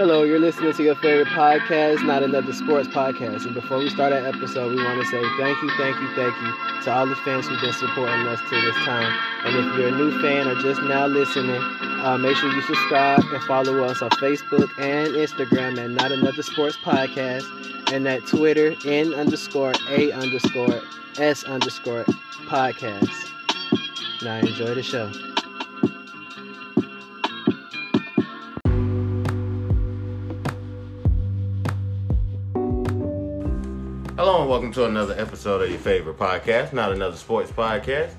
Hello, you're listening to your favorite podcast, Not Another Sports Podcast. And before we start our episode, we want to say thank you, thank you, thank you to all the fans who've been supporting us to this time. And if you're a new fan or just now listening, uh, make sure you subscribe and follow us on Facebook and Instagram at Not Another Sports Podcast and at Twitter N underscore A underscore S underscore podcast. Now enjoy the show. Hello and welcome to another episode of your favorite podcast, not another sports podcast.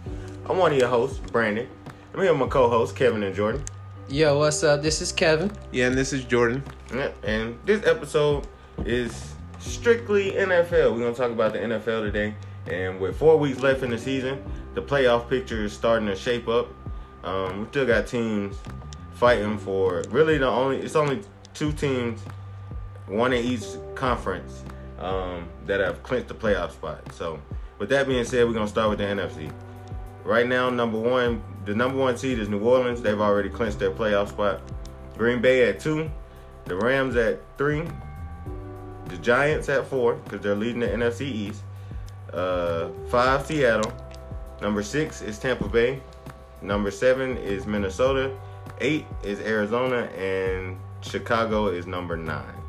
I'm one of your hosts, Brandon. I'm here with my co-hosts, Kevin and Jordan. Yo, what's up? This is Kevin. Yeah, and this is Jordan. Yeah, And this episode is strictly NFL. We're gonna talk about the NFL today. And with four weeks left in the season, the playoff picture is starting to shape up. Um, we still got teams fighting for really the only it's only two teams, one in each conference, um, that have clinched the playoff spot. So with that being said, we're gonna start with the NFC. Right now, number one, the number one seed is New Orleans. They've already clinched their playoff spot. Green Bay at two, the Rams at three, the Giants at four because they're leading the NFC East. Uh, five Seattle. Number six is Tampa Bay. Number seven is Minnesota. Eight is Arizona, and Chicago is number nine.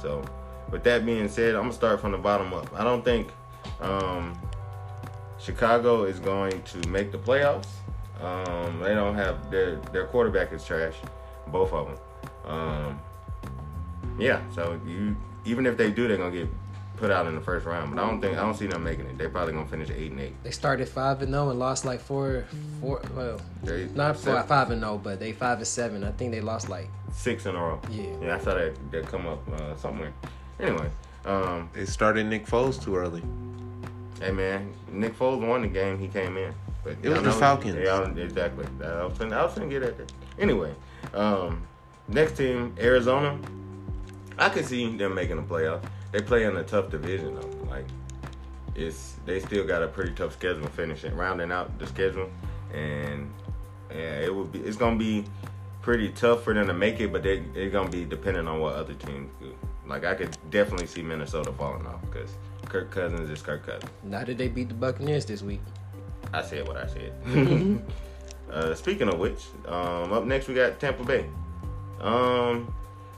So, with that being said, I'm gonna start from the bottom up. I don't think um, Chicago is going to make the playoffs. Um, they don't have their their quarterback is trash, both of them. Um, yeah, so you even if they do, they're gonna get put out in the first round. But I don't think I don't see them making it. They're probably gonna finish eight and eight. They started five and zero and lost like four, four. Well, They not seven- five, five and zero, but they five and seven. I think they lost like six in a row. Yeah. yeah, I saw that that come up uh, somewhere. Anyway, um, They started Nick Foles too early. hey man, Nick Foles won the game. He came in, but It was the Falcons. Yeah, exactly. I was finna, I was finna get at that. Anyway, um, next team, Arizona. I could see them making the playoffs. They play in a tough division though. Like it's they still got a pretty tough schedule finishing rounding out the schedule, and yeah, it would be it's gonna be pretty tough for them to make it, but they they're gonna be dependent on what other teams do. Like I could definitely see Minnesota falling off because Kirk Cousins is Kirk Cousins. now that they beat the Buccaneers this week. I said what I said. uh, speaking of which, um, up next we got Tampa Bay. Um,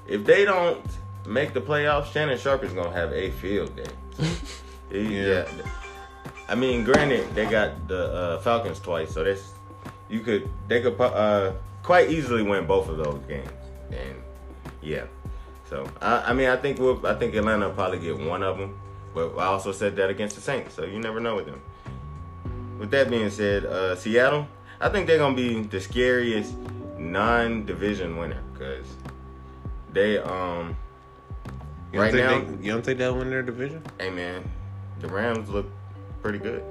if they don't make the playoffs, Shannon Sharpe is gonna have a field day. He- Yeah. I mean, granted, they got the uh, Falcons twice, so that's you could they could uh, quite easily win both of those games, and yeah. So I, I mean, I think we'll, I think Atlanta will probably get one of them, but I also said that against the Saints, so you never know with them. With that being said, uh, Seattle, I think they're gonna be the scariest non-division winner because they um You right now, they, you don't think they'll win their division? hey man, the Rams look pretty good.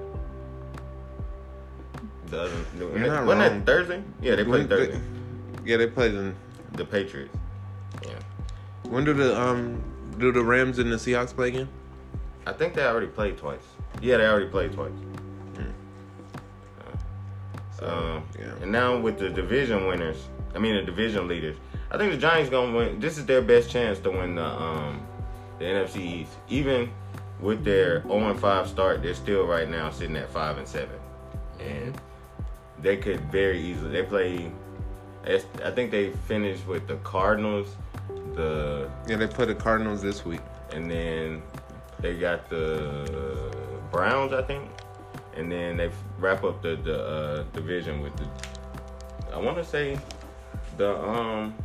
The other, You're not wasn't wrong. that Thursday? Yeah, they played Thursday. Yeah, they played in. The Patriots. Yeah, When do the um do the Rams and the Seahawks play again? I think they already played twice. Yeah, they already played twice. Um, yeah. And now with the division winners, I mean the division leaders, I think the Giants gonna win. This is their best chance to win the um the NFC East. Even with their 0 5 start, they're still right now sitting at five and seven, and they could very easily. They play. I think they finished with the Cardinals, the Yeah, they play the Cardinals this week. and then they got the Browns, I think, and then they wrap up the the uh, division with the. I want to say the um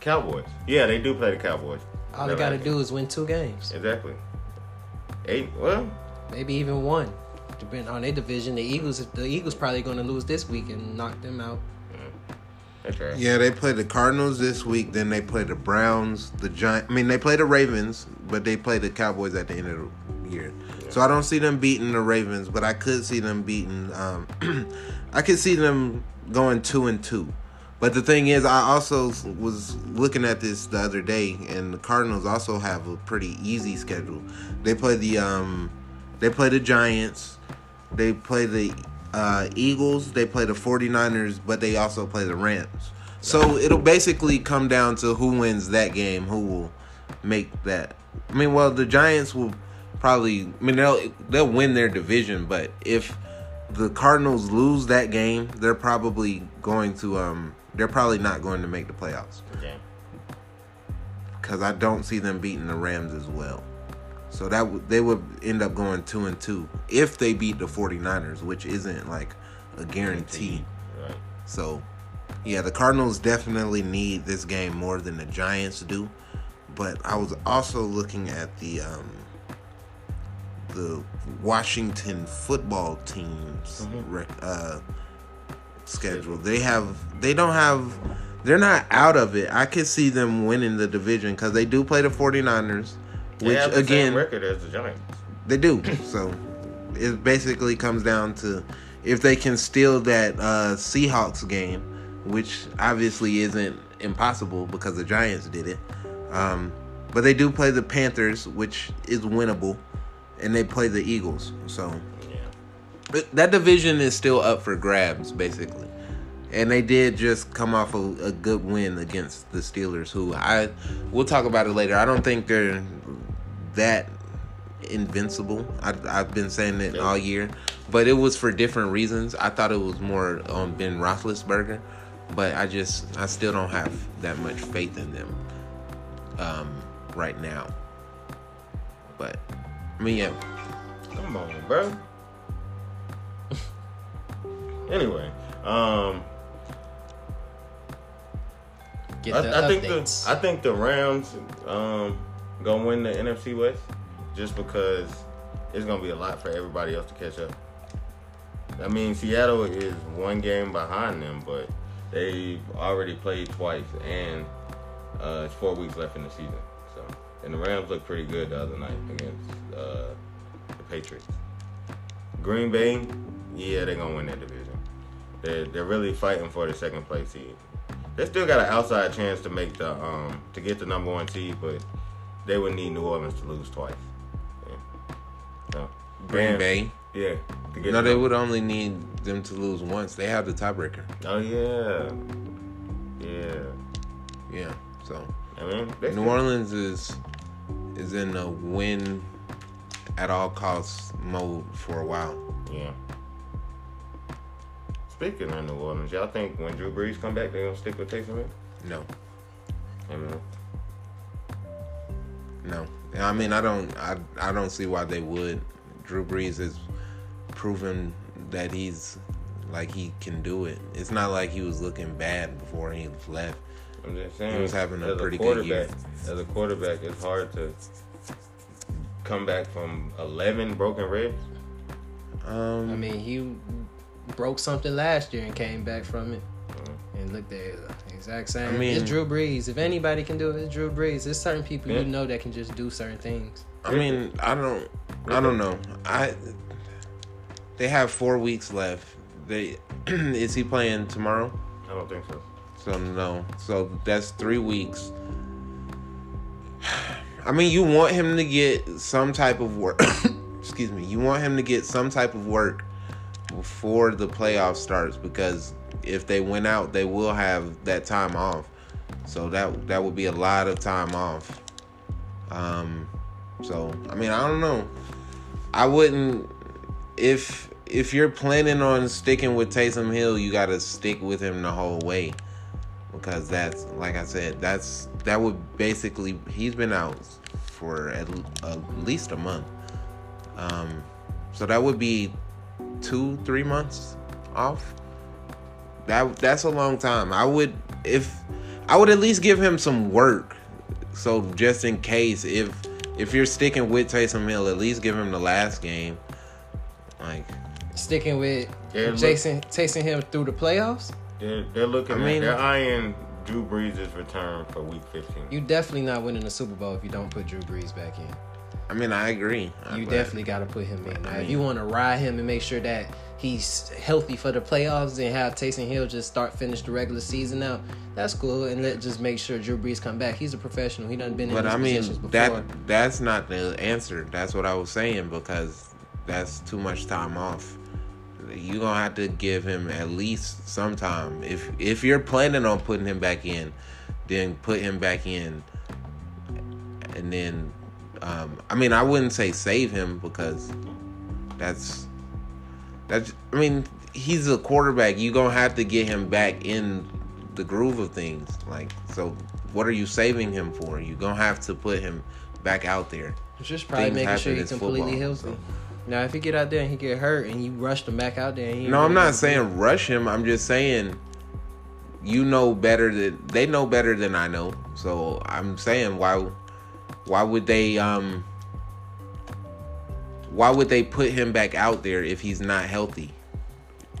Cowboys. Yeah, they do play the Cowboys. All they They're got to like- do is win two games, exactly eight. Well, maybe even one, depending on their division. The Eagles, the Eagles probably going to lose this week and knock them out. Right. Yeah, they play the Cardinals this week. Then they play the Browns, the Giant. I mean, they play the Ravens, but they play the Cowboys at the end of the year. So I don't see them beating the Ravens, but I could see them beating. Um, I could see them going two and two. But the thing is, I also was looking at this the other day, and the Cardinals also have a pretty easy schedule. They play the um, they play the Giants, they play the uh, Eagles, they play the 49ers, but they also play the Rams. So it'll basically come down to who wins that game, who will make that. I mean, well, the Giants will probably. I mean, they'll they'll win their division, but if the Cardinals lose that game, they're probably going to. Um, they're probably not going to make the playoffs Okay. because I don't see them beating the Rams as well. So that would they would end up going two and two if they beat the 49ers, which isn't like a guarantee. Right. So, yeah, the Cardinals definitely need this game more than the Giants do. But I was also looking at the um, the Washington football team's rec- uh, schedule. They have they don't have they're not out of it. I could see them winning the division because they do play the 49ers, They which again record as the Giants. they do. So it basically comes down to if they can steal that uh, Seahawks game, which obviously isn't impossible because the Giants did it. Um, but they do play the Panthers, which is winnable, and they play the Eagles. So Yeah. that division is still up for grabs, basically. And they did just come off a, a good win against the Steelers, who I we'll talk about it later. I don't think they're that invincible. I, I've been saying it all year, but it was for different reasons. I thought it was more on Ben Roethlisberger, but I just I still don't have that much faith in them um, right now. But I mean, yeah, Come on, bro. anyway, um, Get the I, I think the I think the Rams um gonna win the NFC West just because it's gonna be a lot for everybody else to catch up. I mean, Seattle is one game behind them, but they've already played twice, and uh, it's four weeks left in the season. So, and the Rams looked pretty good the other night against uh, the Patriots. Green Bay, yeah, they're gonna win that division. They're they're really fighting for the second place seed. They still got an outside chance to make the um to get the number one seed, but they would need New Orleans to lose twice. Yeah. So, Green Bay. yeah. No, the they would only need them to lose once. They have the tiebreaker. Oh yeah, yeah. Yeah. So I mean, New Orleans is is in a win at all costs mode for a while. Yeah. Speaking of New Orleans, y'all think when Drew Brees come back, they gonna stick with Taysom Hill? No, I mean, no. I mean, I don't. I I don't see why they would. Drew Brees has proven that he's like he can do it. It's not like he was looking bad before he left. I'm just saying. He was having a as pretty good year. quarterback, As a quarterback, it's hard to come back from 11 broken ribs. Um, I mean, he broke something last year and came back from it. And looked at it, the exact same. I mean- it's Drew Brees. If anybody can do it, it's Drew Brees. There's certain people Yeah. you know that can just do certain things. I mean, I don't. I don't know. I. They have four weeks left. They is he playing tomorrow? I don't think so. So no. So that's three weeks. I mean, you want him to get some type of work. Excuse me. You want him to get some type of work before the playoff starts because if they went out, they will have that time off. So that that would be a lot of time off. Um. So I mean, I don't know. I wouldn't if if you're planning on sticking with Taysom Hill, you got to stick with him the whole way because that's like I said, that's that would basically he's been out for at, at least a month. Um, so that would be two, three months off. That that's a long time. I would if I would at least give him some work. So just in case if if you're sticking with Taysom Hill, at least give him the last game. Like Sticking with Yeah, look- Jason, Taysom Hill through the playoffs, They're, they're looking I at, mean- they're eyeing Drew Brees' return for week 15. you definitely not winning the Super Bowl if you don't put Drew Brees back in. I mean, I agree. You But- definitely got to put him in. Now, I if you want to ride him and make sure that he's healthy for the playoffs and have Taysom Hill just start finish the regular season out, that's cool. And let just make sure Drew Brees come back. He's a professional. He done been in But I mean, positions before. that that's not the answer. That's what I was saying because that's too much time off. you gonna have to give him at least some time. If if you're planning on putting him back in, then put him back in, and then, um, I mean, I wouldn't say save him because that's that's. I mean, he's a quarterback. You're gonna have to get him back in the groove of things. Like, so what are you saving him for? You're gonna have to put him back out there. Just probably Things making sure he's completely football, healthy. so. Now, if he get out there and he get hurt and you rush him back out there, No, I'm not saying rush him. I'm just saying you know better than they know better than I know. So I'm saying why why would they um why would they put him back out there if he's not healthy?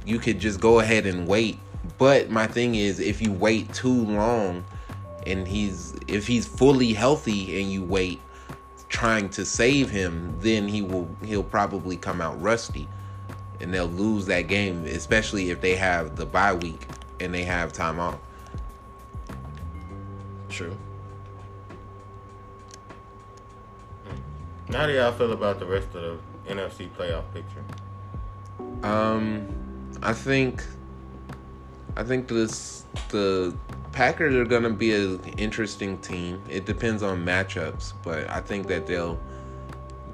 You could just go ahead and wait. But my thing is if you wait too long and he's if he's fully healthy and you wait trying to save him, then he will he'll probably come out rusty and they'll lose that game, especially if they have the bye week and they have time off. True. How do y'all feel about the rest of the NFC playoff picture? Um, I think, I think this the Packers are gonna be an interesting team. It depends on matchups, but I think that they'll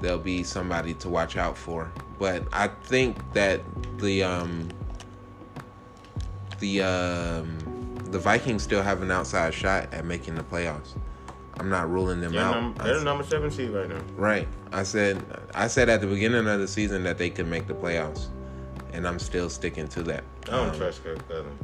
they'll be somebody to watch out for. But I think that the um the um the Vikings still have an outside shot at making the playoffs. I'm not ruling them They're, out. num- they're the number seven seed right now. Right. I said I said at the beginning of the season that they could make the playoffs. And I'm still sticking to that. I don't Um, trust Kirk Cousins.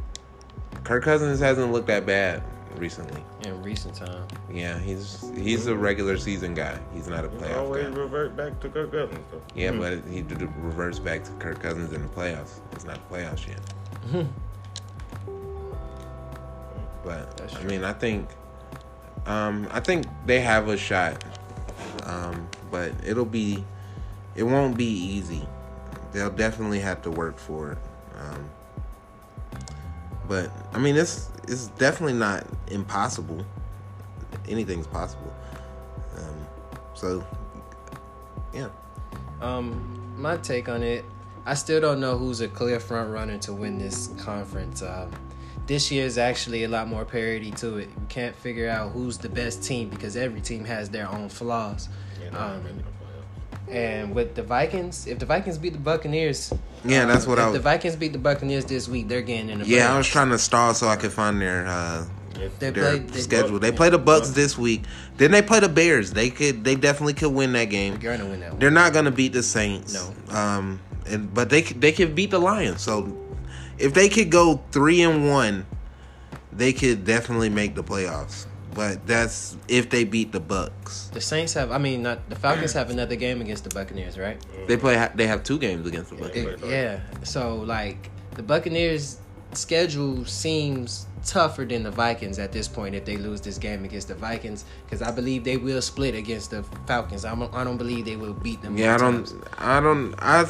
Kirk Cousins hasn't looked that bad recently. In recent time, Yeah, he's he's a regular season guy. He's not a playoff Always guy. revert back to Kirk Cousins though. Yeah, Hmm. but he d- reverts back to Kirk Cousins in the playoffs. It's not the playoffs yet. but That's I true. mean, I think um, I think they have a shot, um, but it'll be it won't be easy. They'll definitely have to work for it. Um, but I mean, it's it's definitely not impossible. Anything's possible. Um, so yeah. um, my take on it, I still don't know who's a clear front runner to win this conference. Um, this year is actually a lot more parity to it. You can't figure out who's the best team because every team has their own flaws. Yeah, they're Um, not making the playoffs. And with the Vikings, if the Vikings beat the Buccaneers, Yeah, um, that's what if I was. the Vikings beat the Buccaneers this week, they're getting in the Yeah, I was trying to stall so I could find their uh, They their played- they- schedule. They play the Bucks this week. Then they play the Bears. They could. They definitely could win that game. They're gonna win that one. They're not gonna beat the Saints. No. Um, and but they could- they could beat the Lions. So if they could go three and one, they could definitely make the playoffs. But that's if they beat the Bucks. The Saints have, I mean, not the Falcons have another game against the Buccaneers, right? They play. They have two games against the Buccaneers. Yeah. It- yeah. So like the Buccaneers' schedule seems tougher than the Vikings at this point if they lose this game against the Vikings because I believe they will split against the Falcons. I don't, I don't believe they will beat them. Yeah, I don't. times. I don't. I.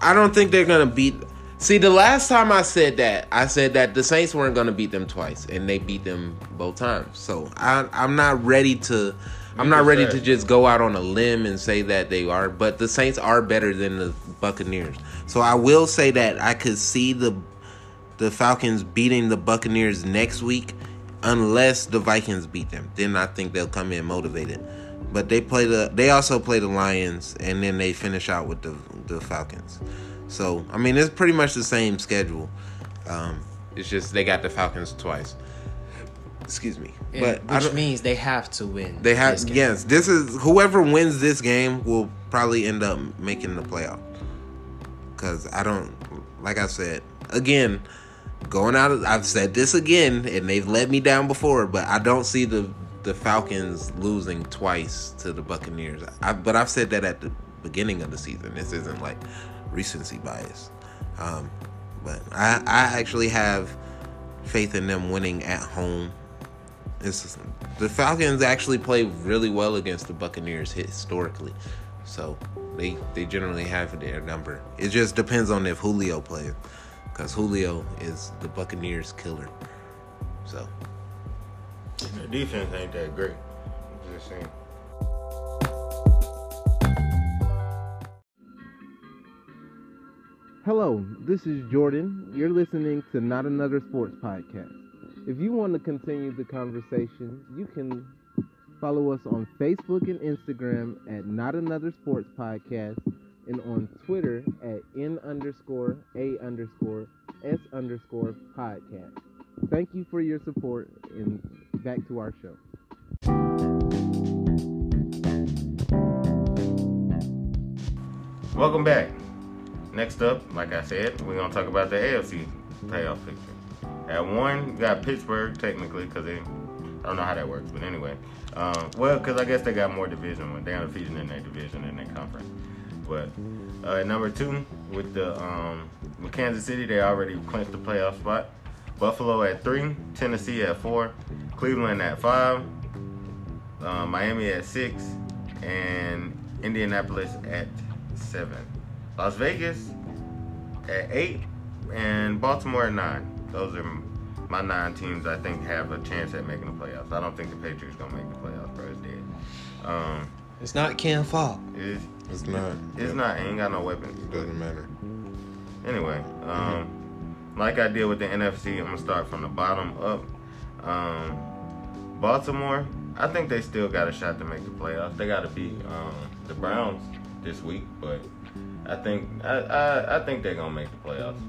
I don't think they're gonna beat. See, the last time I said that, I said that the Saints weren't gonna beat them twice, and they beat them both times. So I, I'm not ready to. I'm not ready to just go out on a limb and say that they are, but the Saints are better than the Buccaneers. So I will say that I could see the the Falcons beating the Buccaneers next week, unless the Vikings beat them. Then I think they'll come in motivated. But they play the they also play the Lions, and then they finish out with the the Falcons. So I mean, it's pretty much the same schedule. Um, it's just they got the Falcons twice. Excuse me, And- but I which means they have to win. they have this game. yes. This is whoever wins this game will probably end up making the playoff. Cause I don't, like I said again, going out. Of, I've said this again, and they've let me down before, but I don't see the the Falcons losing twice to the Buccaneers. I, but I've said that at the beginning of the season. This isn't like recency bias. Um, but I I actually have faith in them winning at home. It's the Falcons actually play really well against the Buccaneers historically, so they they generally have their number. It just depends on if Julio plays, because Julio is the Buccaneers killer. So The defense ain't that great. I'm just saying. Hello, this is Jordan. You're listening to Not Another Sports Podcast. If you want to continue the conversation, you can follow us on Facebook and Instagram at Not Another Sports Podcast and on Twitter at N underscore A underscore S underscore podcast. Thank you for your support and back to our show. Welcome back. Next up, like I said, we're gonna talk about the AFC playoff picture. At one, you got Pittsburgh technically because they, I don't know how that works, but anyway, um, well, because I guess they got more division when they're undefeated in their division in their conference. But uh, at number two, with the um, with Kansas City, they already clinched the playoff spot. Buffalo at three, Tennessee at four, Cleveland at five, uh, Miami at six, and Indianapolis at seven. Las Vegas at eight, and Baltimore at nine. Those are my nine teams I think have a chance at making the playoffs. I don't think the Patriots gonna make the playoffs, bro. It's dead. Um, It's not Cam's fault. it's, It's not. it's not. It Ain't got no weapons. It doesn't matter. Anyway, um, like I did with the NFC, I'm gonna start from the bottom up. Um, Baltimore, I think they still got a shot to make the playoffs. They got to beat um, the Browns this week, but I think I, I, I think they're gonna make the playoffs.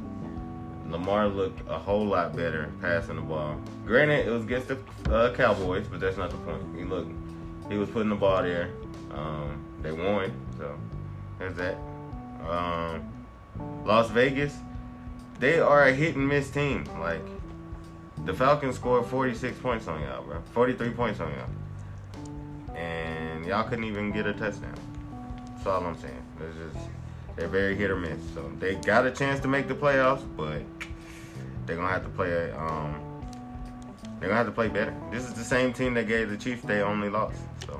Lamar looked a whole lot better passing the ball. Granted, it was against the uh, Cowboys, but that's not the point. He looked, he was putting the ball there. Um, they won, so there's that. Um, Las Vegas, they are a hit and miss team. Like the Falcons scored 46 points on y'all, bro. 43 points on y'all, and y'all couldn't even get a touchdown. That's all I'm saying. It's just they're very hit or miss. So they got a chance to make the playoffs, but they're gonna have to play. Um, they're gonna have to play better. This is the same team that gave the Chiefs they only lost. So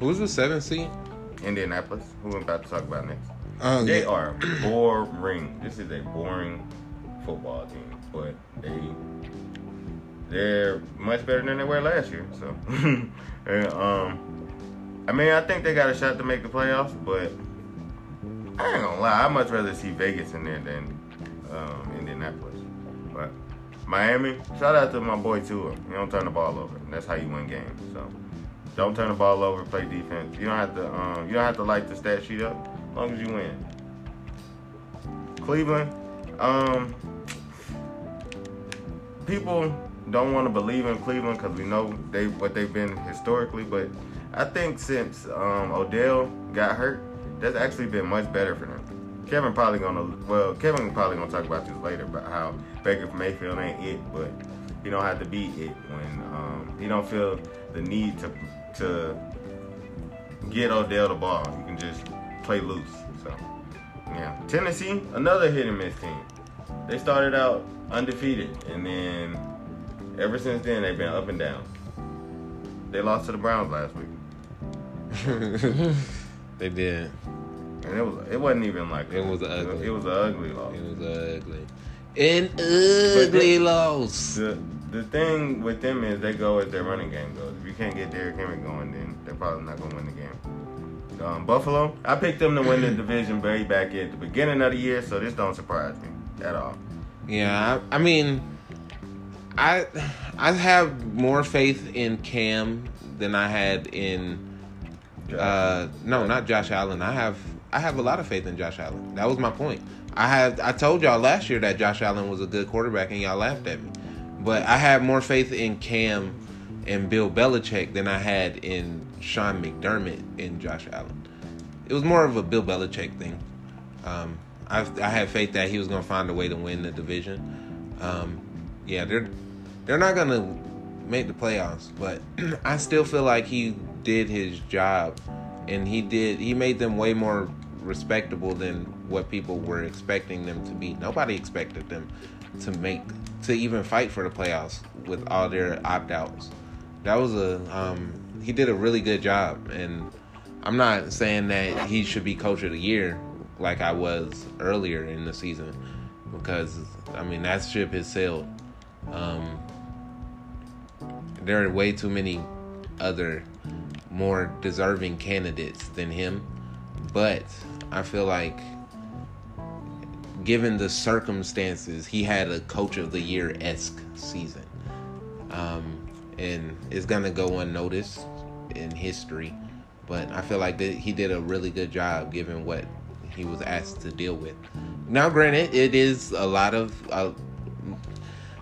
Who's the seventh seed? Indianapolis, who we're about to talk about next. Oh, They are boring. This is a boring football team, but they they're much better than they were last year. So, and, um, I mean, I think they got a shot to make the playoffs, but I ain't gonna lie, I'd much rather see Vegas in there than um, Indianapolis. But Miami, shout out to my boy Tua. You don't turn the ball over. That's how you win games. So. Don't turn the ball over. Play defense. You don't have to. Um, you don't have to light the stat sheet up. As long as you win. Cleveland. Um, people don't want to believe in Cleveland because we know they what they've been historically. But I think since um, Odell got hurt, that's actually been much better for them. Kevin probably gonna well, Kevin probably gonna talk about this later about how Baker Mayfield ain't it, but he don't have to be it when um, he don't feel the need to to get Odell the ball. You can just play loose. So yeah, Tennessee, another hit and miss team. They started out undefeated, and then ever since then they've been up and down. They lost to the Browns last week, they did. And it was it wasn't even like It was ugly. It was an ugly loss. It was ugly. An ugly then- loss. The the thing with them is they go as their running game goes. If you can't get Derrick Henry going, then they're probably not gonna win the game. Um, Buffalo, I picked them to win the division very back at the beginning of the year, so this don't surprise me at all. Yeah, I, I mean, I I have more faith in Cam than I had in uh no, not Josh Allen. I have I have a lot of faith in Josh Allen. That was my point. I have I told y'all last year that Josh Allen was a good quarterback and y'all laughed at me. But I have more faith in Cam and Bill Belichick than I had in Sean McDermott and Josh Allen. It was more of a Bill Belichick thing. Um, I I had faith that he was going to find a way to win the division. Um, yeah, they're they're not going to make the playoffs, but I still feel like he did his job, and he did he made them way more respectable than what people were expecting them to be. Nobody expected them to make to even fight for the playoffs with all their opt outs. That was a um, he did a really good job, and I'm not saying that he should be coach of the year like I was earlier in the season because I mean that ship has sailed. Um, there are way too many other more deserving candidates than him, but I feel like given the circumstances, he had a coach of the year esque season. Um, and it's gonna go unnoticed in history. But I feel like that he did a really good job given what he was asked to deal with. Now, granted, it is a lot of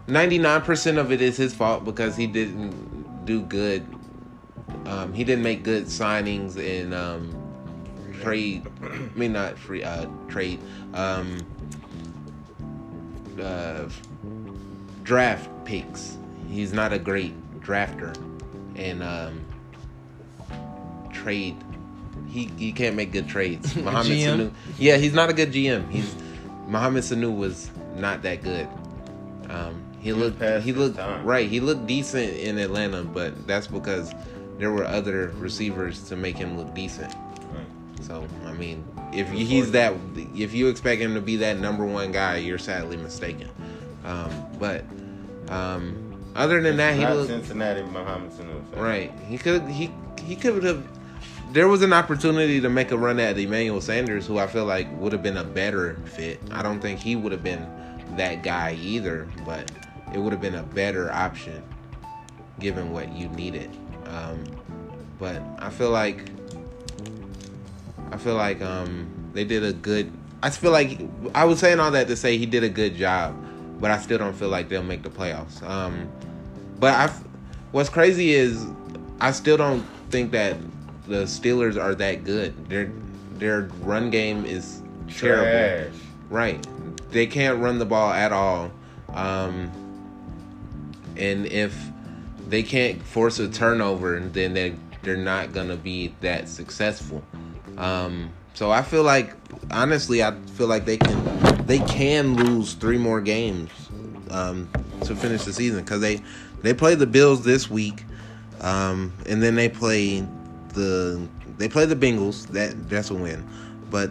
nine percent of it is his fault because he didn't do good. Um, he didn't make good signings and um, trade. I mean, not free uh, trade. Um, uh, draft picks. He's not a great drafter, and um, trade. He he can't make good trades. Mohamed Sanu. Yeah, he's not a good GM. He's Mohamed Sanu was not that good. Um, he was looked he looked time. right. He looked decent in Atlanta, but that's because there were other receivers to make him look decent. So I mean, if he's that, if you expect him to be that number one guy, you're sadly mistaken. Um, but um, other than that, he looked Cincinnati Mohamed Sanu. right. He could he he could have. There was an opportunity to make a run at Emmanuel Sanders, who I feel like would have been a better fit. I don't think he would have been that guy either, but it would have been a better option given what you needed. Um, but I feel like I feel like um, they did a good. I feel like I was saying all that to say he did a good job, but I still don't feel like they'll make the playoffs. Um, but I, what's crazy is I still don't think that the Steelers are that good. Their their run game is terrible. Trash. Right. They can't run the ball at all. Um, and if they can't force a turnover, then they they're not gonna be that successful. Um, so I feel like honestly, I feel like they can they can lose three more games um, to finish the season because they they play the Bills this week, um, and then they play the they play the Bengals. That that's a win, but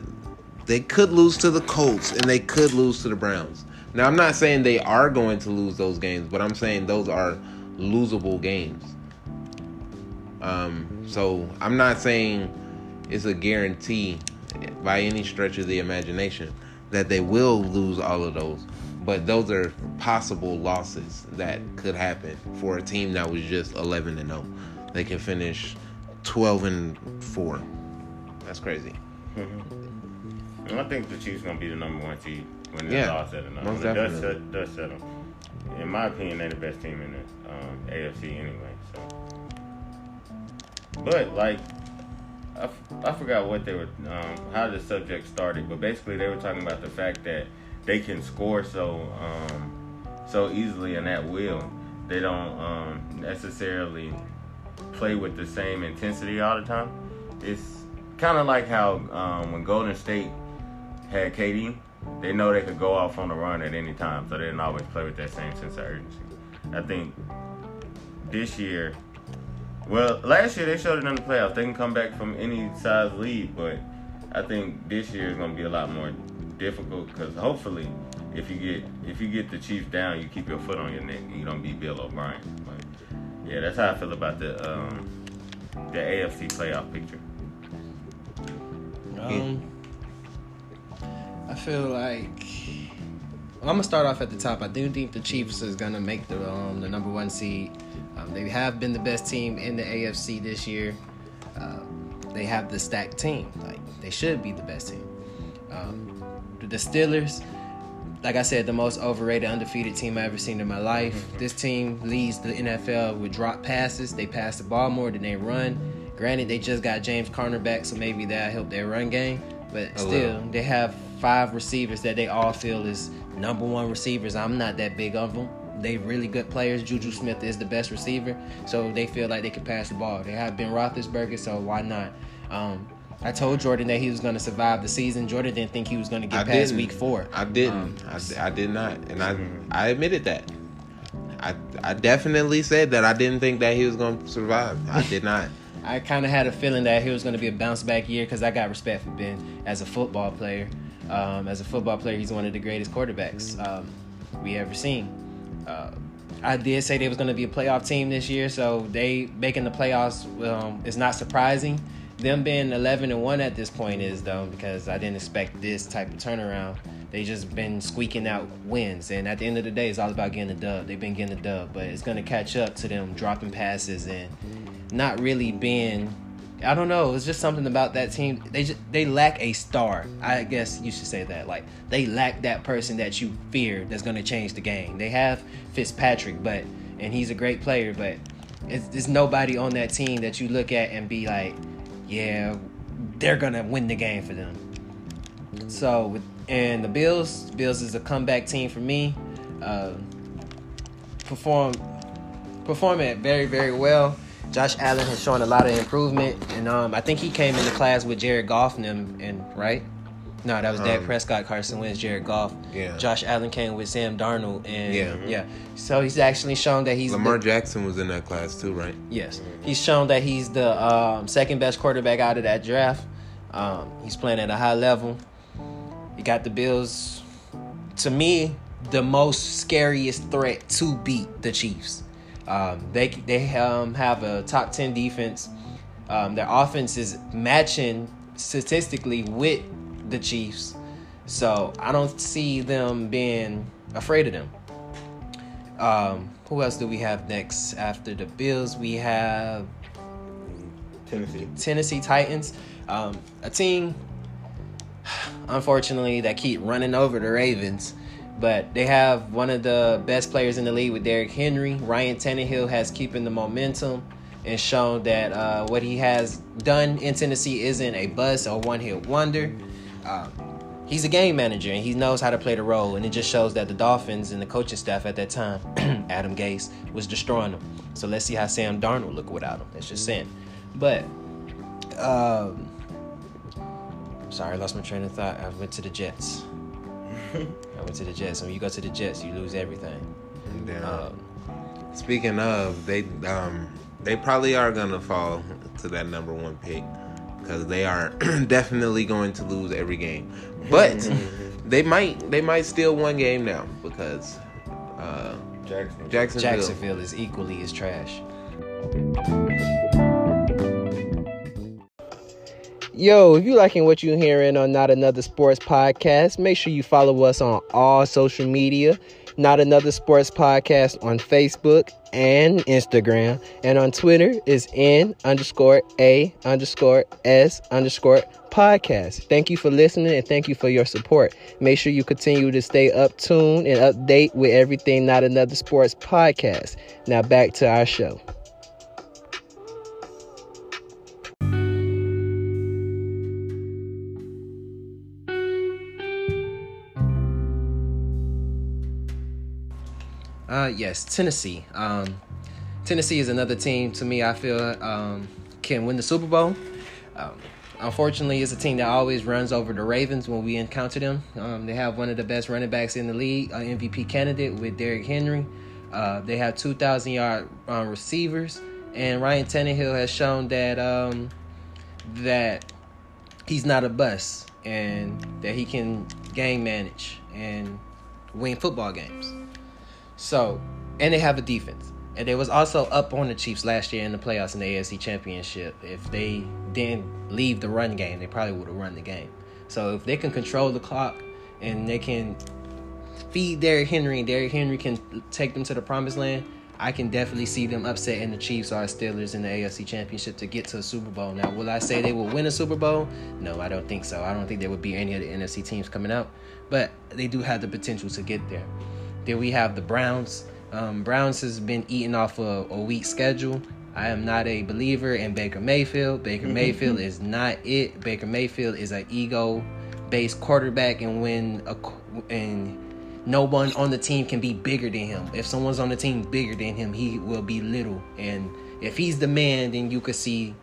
they could lose to the Colts and they could lose to the Browns. Now I'm not saying they are going to lose those games, but I'm saying those are losable games. Um, so I'm not saying it's a guarantee by any stretch of the imagination that they will lose all of those, but those are possible losses that could happen for a team that was just 11 and 0. They can finish 12 and 4. That's crazy. And I think the Chiefs gonna be the number one seed when it's Yeah, all said and done. When dust, definitely. set, dust settle. In my opinion, they're the best team in the um, AFC anyway. So, but like, I, f- I forgot what they were, um, how the subject started, but basically they were talking about the fact that they can score so um, so easily and at will. They don't um, necessarily play with the same intensity all the time. It's kind of like how um, when Golden State had KD, they know they could go off on the run at any time, so they didn't always play with that same sense of urgency. I think this year, well, last year they showed it in the playoffs. They can come back from any size lead, but I think this year is going to be a lot more difficult because hopefully, if you get if you get the Chiefs down, you keep your foot on your neck and you don't beat Bill O'Brien. But yeah, that's how I feel about the um, the AFC playoff picture. Um, I feel like I'm gonna start off at the top. I do think the Chiefs is gonna make the um, the number one seed. Um, they have been the best team in the AFC this year. Uh, they have the stacked team. Like they should be the best team. Um, the Steelers, like I said, the most overrated, undefeated team I ever seen in my life. This team leads the NFL with drop passes. They pass the ball more than they run. Granted, they just got James Conner back, so maybe that'll help their run game. But still, they have five receivers that they all feel is number one receivers. I'm not that big of them. They really good players. Juju Smith is the best receiver, so they feel like they can pass the ball. They have Ben Roethlisberger, so why not? Um, I told Jordan that he was going to survive the season. Jordan didn't think he was going to get I past didn't. week four. I didn't. Um, I, I did not, and I I admitted that. I I definitely said that I didn't think that he was going to survive. I did not. I kind of had a feeling that he was going to be a bounce back year because I got respect for Ben as a football player. Um, as a football player, he's one of the greatest quarterbacks um, we ever seen. Uh, I did say they was going to be a playoff team this year, so they making the playoffs um, is not surprising. them being 11 and 1 at this point is though because I didn't expect this type of turnaround. They just been squeaking out wins, and at the end of the day, it's all about getting the dub. They've been getting the dub, but it's gonna catch up to them dropping passes and not really being. I don't know. It's just something about that team. They just they lack a star. I guess you should say that. Like they lack that person that you fear that's gonna change the game. They have Fitzpatrick, but and he's a great player, but it's, there's nobody on that team that you look at and be like, yeah, they're gonna win the game for them. So with and the Bills, Bills is a comeback team for me. Uh, perform perform it very very well. Josh Allen has shown a lot of improvement, and um, I think he came into class with Jared Goff and them, and right. No, that was Dak Um, Prescott, Carson Wentz, Jared Goff. Yeah. Josh Allen came with Sam Darnold, and Yeah. yeah. So he's actually shown that he's Lamar the- Jackson was in that class too, right? Yes, he's shown that he's the um, second best quarterback out of that draft. Um, he's playing at a high level. He got the Bills. To me, the most scariest threat to beat the Chiefs. Um, they they um, have a top ten defense. Um, their offense is matching statistically with the Chiefs, so I don't see them being afraid of them. Um, who else do we have next after the Bills? We have Tennessee. Tennessee Titans, um, a team, unfortunately, that keep running over the Ravens. But they have one of the best players in the league with Derrick Henry. Ryan Tannehill has keeping the momentum and shown that uh, what he has done in Tennessee isn't a bust or one hit wonder. Um, he's a game manager and he knows how to play the role. And it just shows that the Dolphins and the coaching staff at that time, Adam Gase, was destroying them. So let's see how Sam Darnold look without him. That's just saying. But um, sorry, I lost my train of thought. I went to the Jets. I went to the Jets. And When you go to the Jets, you lose everything. Then, Um, Speaking of, they um they probably are gonna fall to that number one pick because they are definitely going to lose every game. But they might they might steal one game now because uh, Jackson. Jacksonville. Jacksonville is equally as trash. Yo, if you liking what you're hearing on Not Another Sports Podcast, make sure you follow us on all social media. Not Another Sports Podcast on Facebook and Instagram. And on Twitter is N underscore A underscore S underscore podcast. Thank you for listening and thank you for your support. Make sure you continue to stay up tuned and update with everything Not Another Sports Podcast. Now back to our show. Uh, yes, Tennessee. Um, Tennessee is another team to me. I feel um, can win the Super Bowl. Um, unfortunately, it's a team that always runs over the Ravens when we encounter them. Um, they have one of the best running backs in the league, an MVP candidate with Derrick Henry. Uh, they have 2,000 yard uh, receivers, and Ryan Tannehill has shown that um, that he's not a bust and that he can game manage and win football games. So, and they have a defense. And they was also up on the Chiefs last year in the playoffs in the AFC Championship. If they didn't leave the run game, they probably would have run the game. So if they can control the clock and they can feed Derrick Henry and Derrick Henry can take them to the promised land, I can definitely see them upsetting the Chiefs or Steelers in the AFC Championship to get to a Super Bowl. Now, will I say they will win a Super Bowl? No, I don't think so. I don't think there would be any of the NFC teams coming out, but they do have the potential to get there. Then we have the Browns. Um, Browns has been eating off a, a weak schedule. I am not a believer in Baker Mayfield. Baker Mayfield is not it. Baker Mayfield is an ego-based quarterback, and when a, and no one on the team can be bigger than him. If someone's on the team bigger than him, he will be little. And if he's the man, then you could see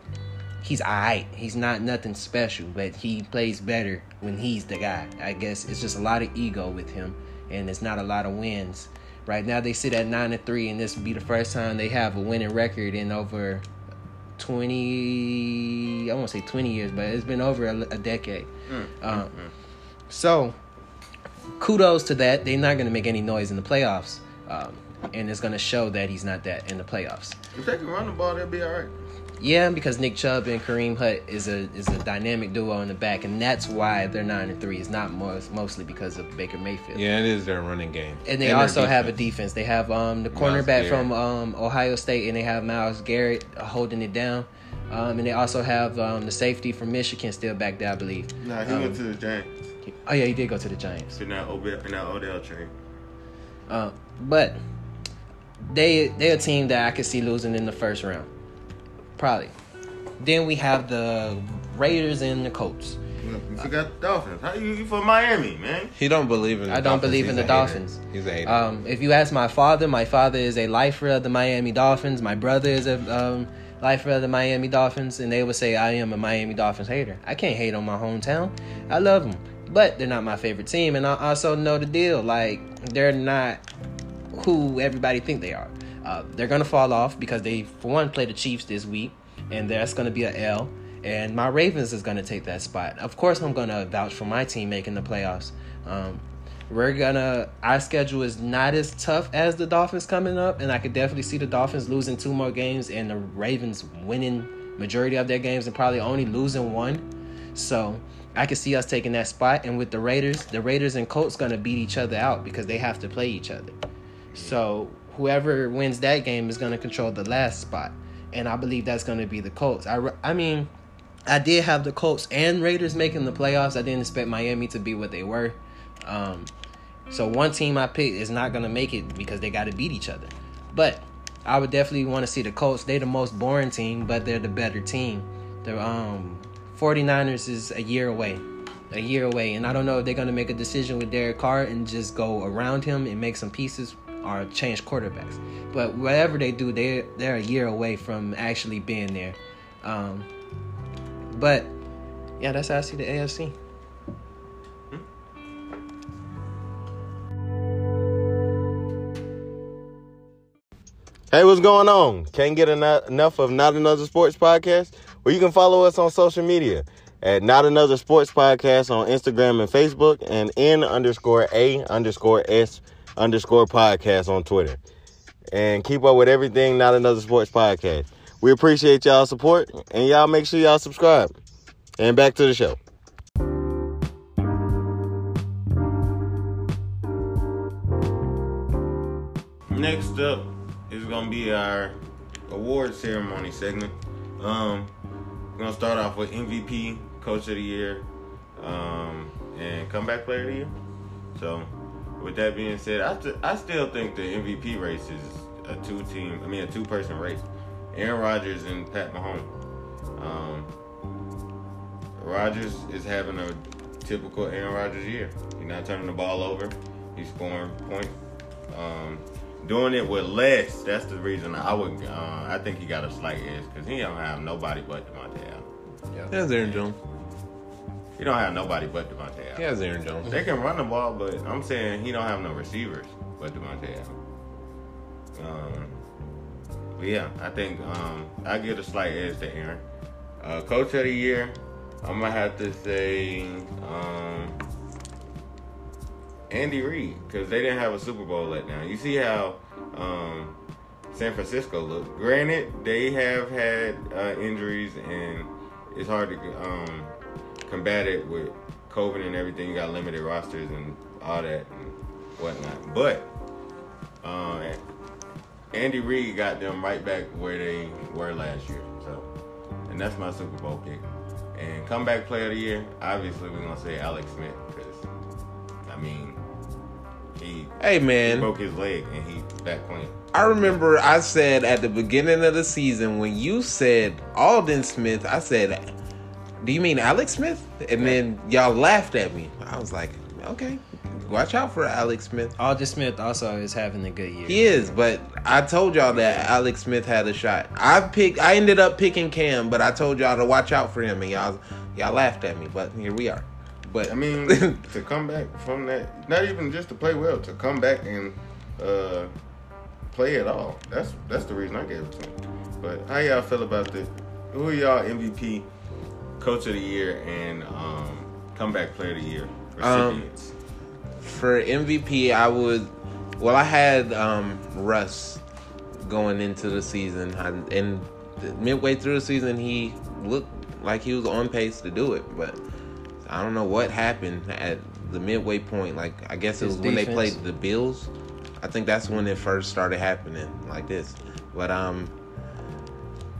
he's alright. He's not nothing special, but he plays better when he's the guy. I guess it's just a lot of ego with him, and it's not a lot of wins. Right now they sit at nine and three, and this will be the first time they have a winning record in over twenty. I won't say twenty years, but it's been over a, a decade. Um, So kudos to that. They're not going to make any noise in the playoffs. Um, and it's gonna show that he's not that in the playoffs. If they can run the ball, they'll be all right. Yeah, because Nick Chubb and Kareem Hunt is a is a dynamic duo in the back, and that's why they're nine and three. It's not most, mostly because of Baker Mayfield. Yeah, it is their running game. And they their also have a defense. defense. They have um the cornerback from um Ohio State, and they have Myles Garrett holding it down. Um, and they also have um, the safety from Michigan still back there, I believe. Nah, he Um, went to the Giants Oh yeah, he did go to the Giants. in that Odell, in that Odell trade. Uh, but they they're a team that I could see losing in the first round, probably. Then we have the Raiders and the Colts. You forgot the Dolphins. How you, you from Miami, man? He don't believe in. The I don't Dolphins. believe He's in the hater. Dolphins. He's a hater. Um, if you ask my father, my father is a lifer of the Miami Dolphins. My brother is a um, lifer of the Miami Dolphins, and they would say I am a Miami Dolphins hater. I can't hate on my hometown. I love them, but they're not my favorite team, and I also know the deal. Like they're not who everybody think they are. Uh, they're gonna fall off because they, for one, play the Chiefs this week, and that's gonna be a L. And my Ravens is gonna take that spot. Of course, I'm gonna vouch for my team making the playoffs. Um, we're gonna our schedule is not as tough as the Dolphins coming up, and I could definitely see the Dolphins losing two more games and the Ravens winning majority of their games and probably only losing one. So I could see us taking that spot. And with the Raiders, the Raiders and Colts gonna beat each other out because they have to play each other. So whoever wins that game is gonna control the last spot, and I believe that's gonna be the Colts. I I mean. I did have the Colts and Raiders making the playoffs. I didn't expect Miami to be what they were. Um, so one team I picked is not gonna make it because they got to beat each other. But I would definitely want to see the Colts. They're the most boring team, but they're the better team. The um 49ers is a year away. A year away. And I don't know if they're gonna make a decision with Derek Carr and just go around him and make some pieces or change quarterbacks. But whatever they do, they they're a year away from actually being there. Um but yeah, that's how I see the AFC. Hey, what's going on? Can't get enough of Not Another Sports Podcast? Well, you can follow us on social media at Not Another Sports Podcast on Instagram and Facebook and N underscore A underscore S underscore podcast on Twitter. And keep up with everything Not Another Sports Podcast. We appreciate y'all support and y'all make sure y'all subscribe. And back to the show. Next up is gonna be our award ceremony segment. Um, we're gonna start off with MVP, Coach of the Year, um, and Comeback Player of the Year. So, with that being said, I, st- I still think the MVP race is a two team, I mean a two person race. Aaron Rodgers and Pat Mahomes. Um, Rodgers is having a typical Aaron Rodgers year. He's not turning the ball over. He's scoring points. Um, doing it with less. That's the reason I would. Uh, I think he got a slight edge because he don't have nobody but Devontae Allen. Yeah, has Aaron Jones. He don't have nobody but Devontae Allen. He has Aaron Jones. They can run the ball, but I'm saying he don't have no receivers but Devontae Allen. Um, but yeah, I think um, I give a slight edge to Aaron. Uh, Coach of the year, I'm gonna have to say um, Andy Reid because they didn't have a Super Bowl let letdown. You see how um, San Francisco looked. Granted, they have had uh, injuries and it's hard to um, combat it with COVID and everything. You got limited rosters and all that and whatnot. But uh, Andy Reid got them right back where they were last year. So, and that's my Super Bowl pick. And comeback player of the year, obviously we're gonna say Alex Smith because I mean he, Hey he man, broke his leg and he back playing. I remember I said at the beginning of the season when you said Aldon Smith, I said, "Do you mean Alex Smith?" And then y'all laughed at me. I was like, "Okay, watch out for Alex Smith." Aldon Smith also is having a good year. He is, but I told y'all that Alex Smith had a shot. I picked. I ended up picking Cam, but I told y'all to watch out for him, and y'all y'all laughed at me. But here we are. But I mean, to come back from that, not even just to play well, to come back and uh, play at all. That's that's the reason I gave it to him. But how y'all feel about this? Who are y'all MVP, Coach of the Year, and um, Comeback Player of the Year Um, recipients? for MVP, I would Well, I had um, Russ going into the season, I, and midway through the season, he looked like he was on pace to do it. But I don't know what happened at the midway point. Like I guess it His was when they played the Bills. I think that's when it first started happening like this. But um,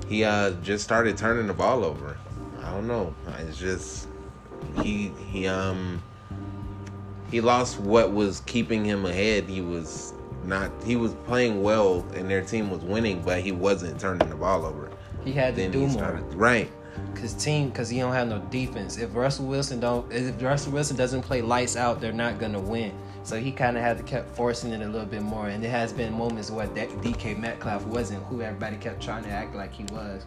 he uh just started turning the ball over. I don't know. It's just he he um he lost what was keeping him ahead. He was not he was playing well and their team was winning, but he wasn't turning the ball over. He had to Then do he more. started right. Cause team, cause he don't have no defense. If Russell Wilson don't, if Russell Wilson doesn't play lights out, they're not gonna win. So he kind of had to kept forcing it a little bit more. And there has been moments where that DK Metcalf wasn't who everybody kept trying to act like he was.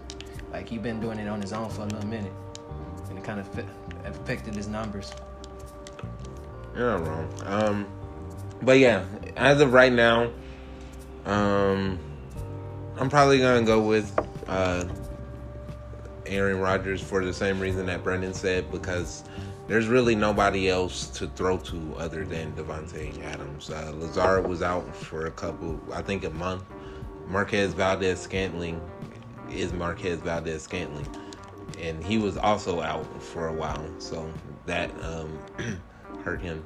Like he been doing it on his own for a little minute, and it kind of affected his numbers. Not wrong. Um, but yeah, as of right now, um, I'm probably gonna go with uh, Aaron Rodgers for the same reason that Brendan said because there's really nobody else to throw to other than Davante Adams. Uh, Lazard was out for a couple, I think, a month. Marquez Valdes-Scantling is Marquez Valdes-Scantling, and he was also out for a while, so that um, hurt him.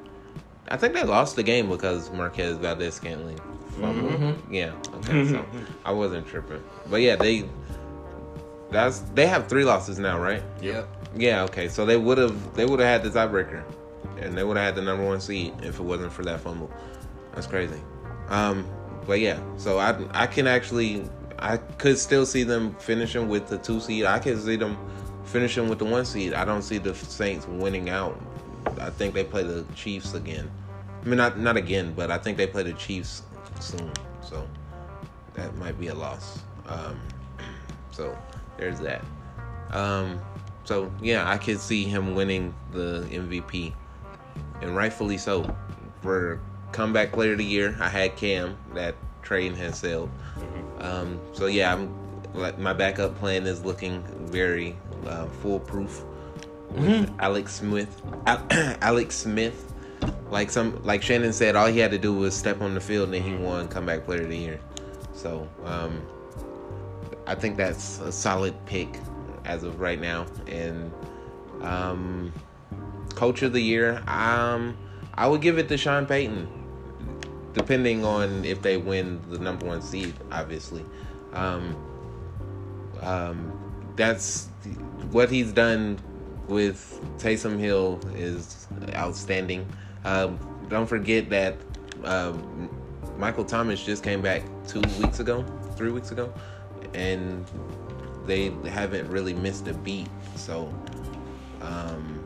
I think they lost the game because Marquez Valdes-Scantling fumbled. Yeah, okay, so I wasn't tripping, but yeah, they that's they have three losses now, right? Yep. Yeah, okay. So they would have they would have had the tiebreaker, and they would have had the number one seed if it wasn't for that fumble. That's crazy. Um, but yeah, so I I can actually I could still see them finishing with the two seed. I can see them finishing with the one seed. I don't see the Saints winning out. I think they play the Chiefs again. I mean, not not again, but I think they play the Chiefs soon. So that might be a loss. Um, so there's that. Um, so yeah, I could see him winning the MVP, and rightfully so. For comeback player of the year, I had Cam. That train has sailed. Um, so yeah, I'm like my backup plan is looking very uh, foolproof with Alex Smith. Alex Smith, like some like Shannon said, all he had to do was step on the field and he won comeback player of the year. So um, I think that's a solid pick as of right now. And um, coach of the year, um, I would give it to Sean Payton, depending on if they win the number one seed, obviously. Um, um, that's what he's done with Taysom Hill is outstanding. Um, don't forget that um, Michael Thomas just came back two weeks ago, three weeks ago, and they haven't really missed a beat. So um,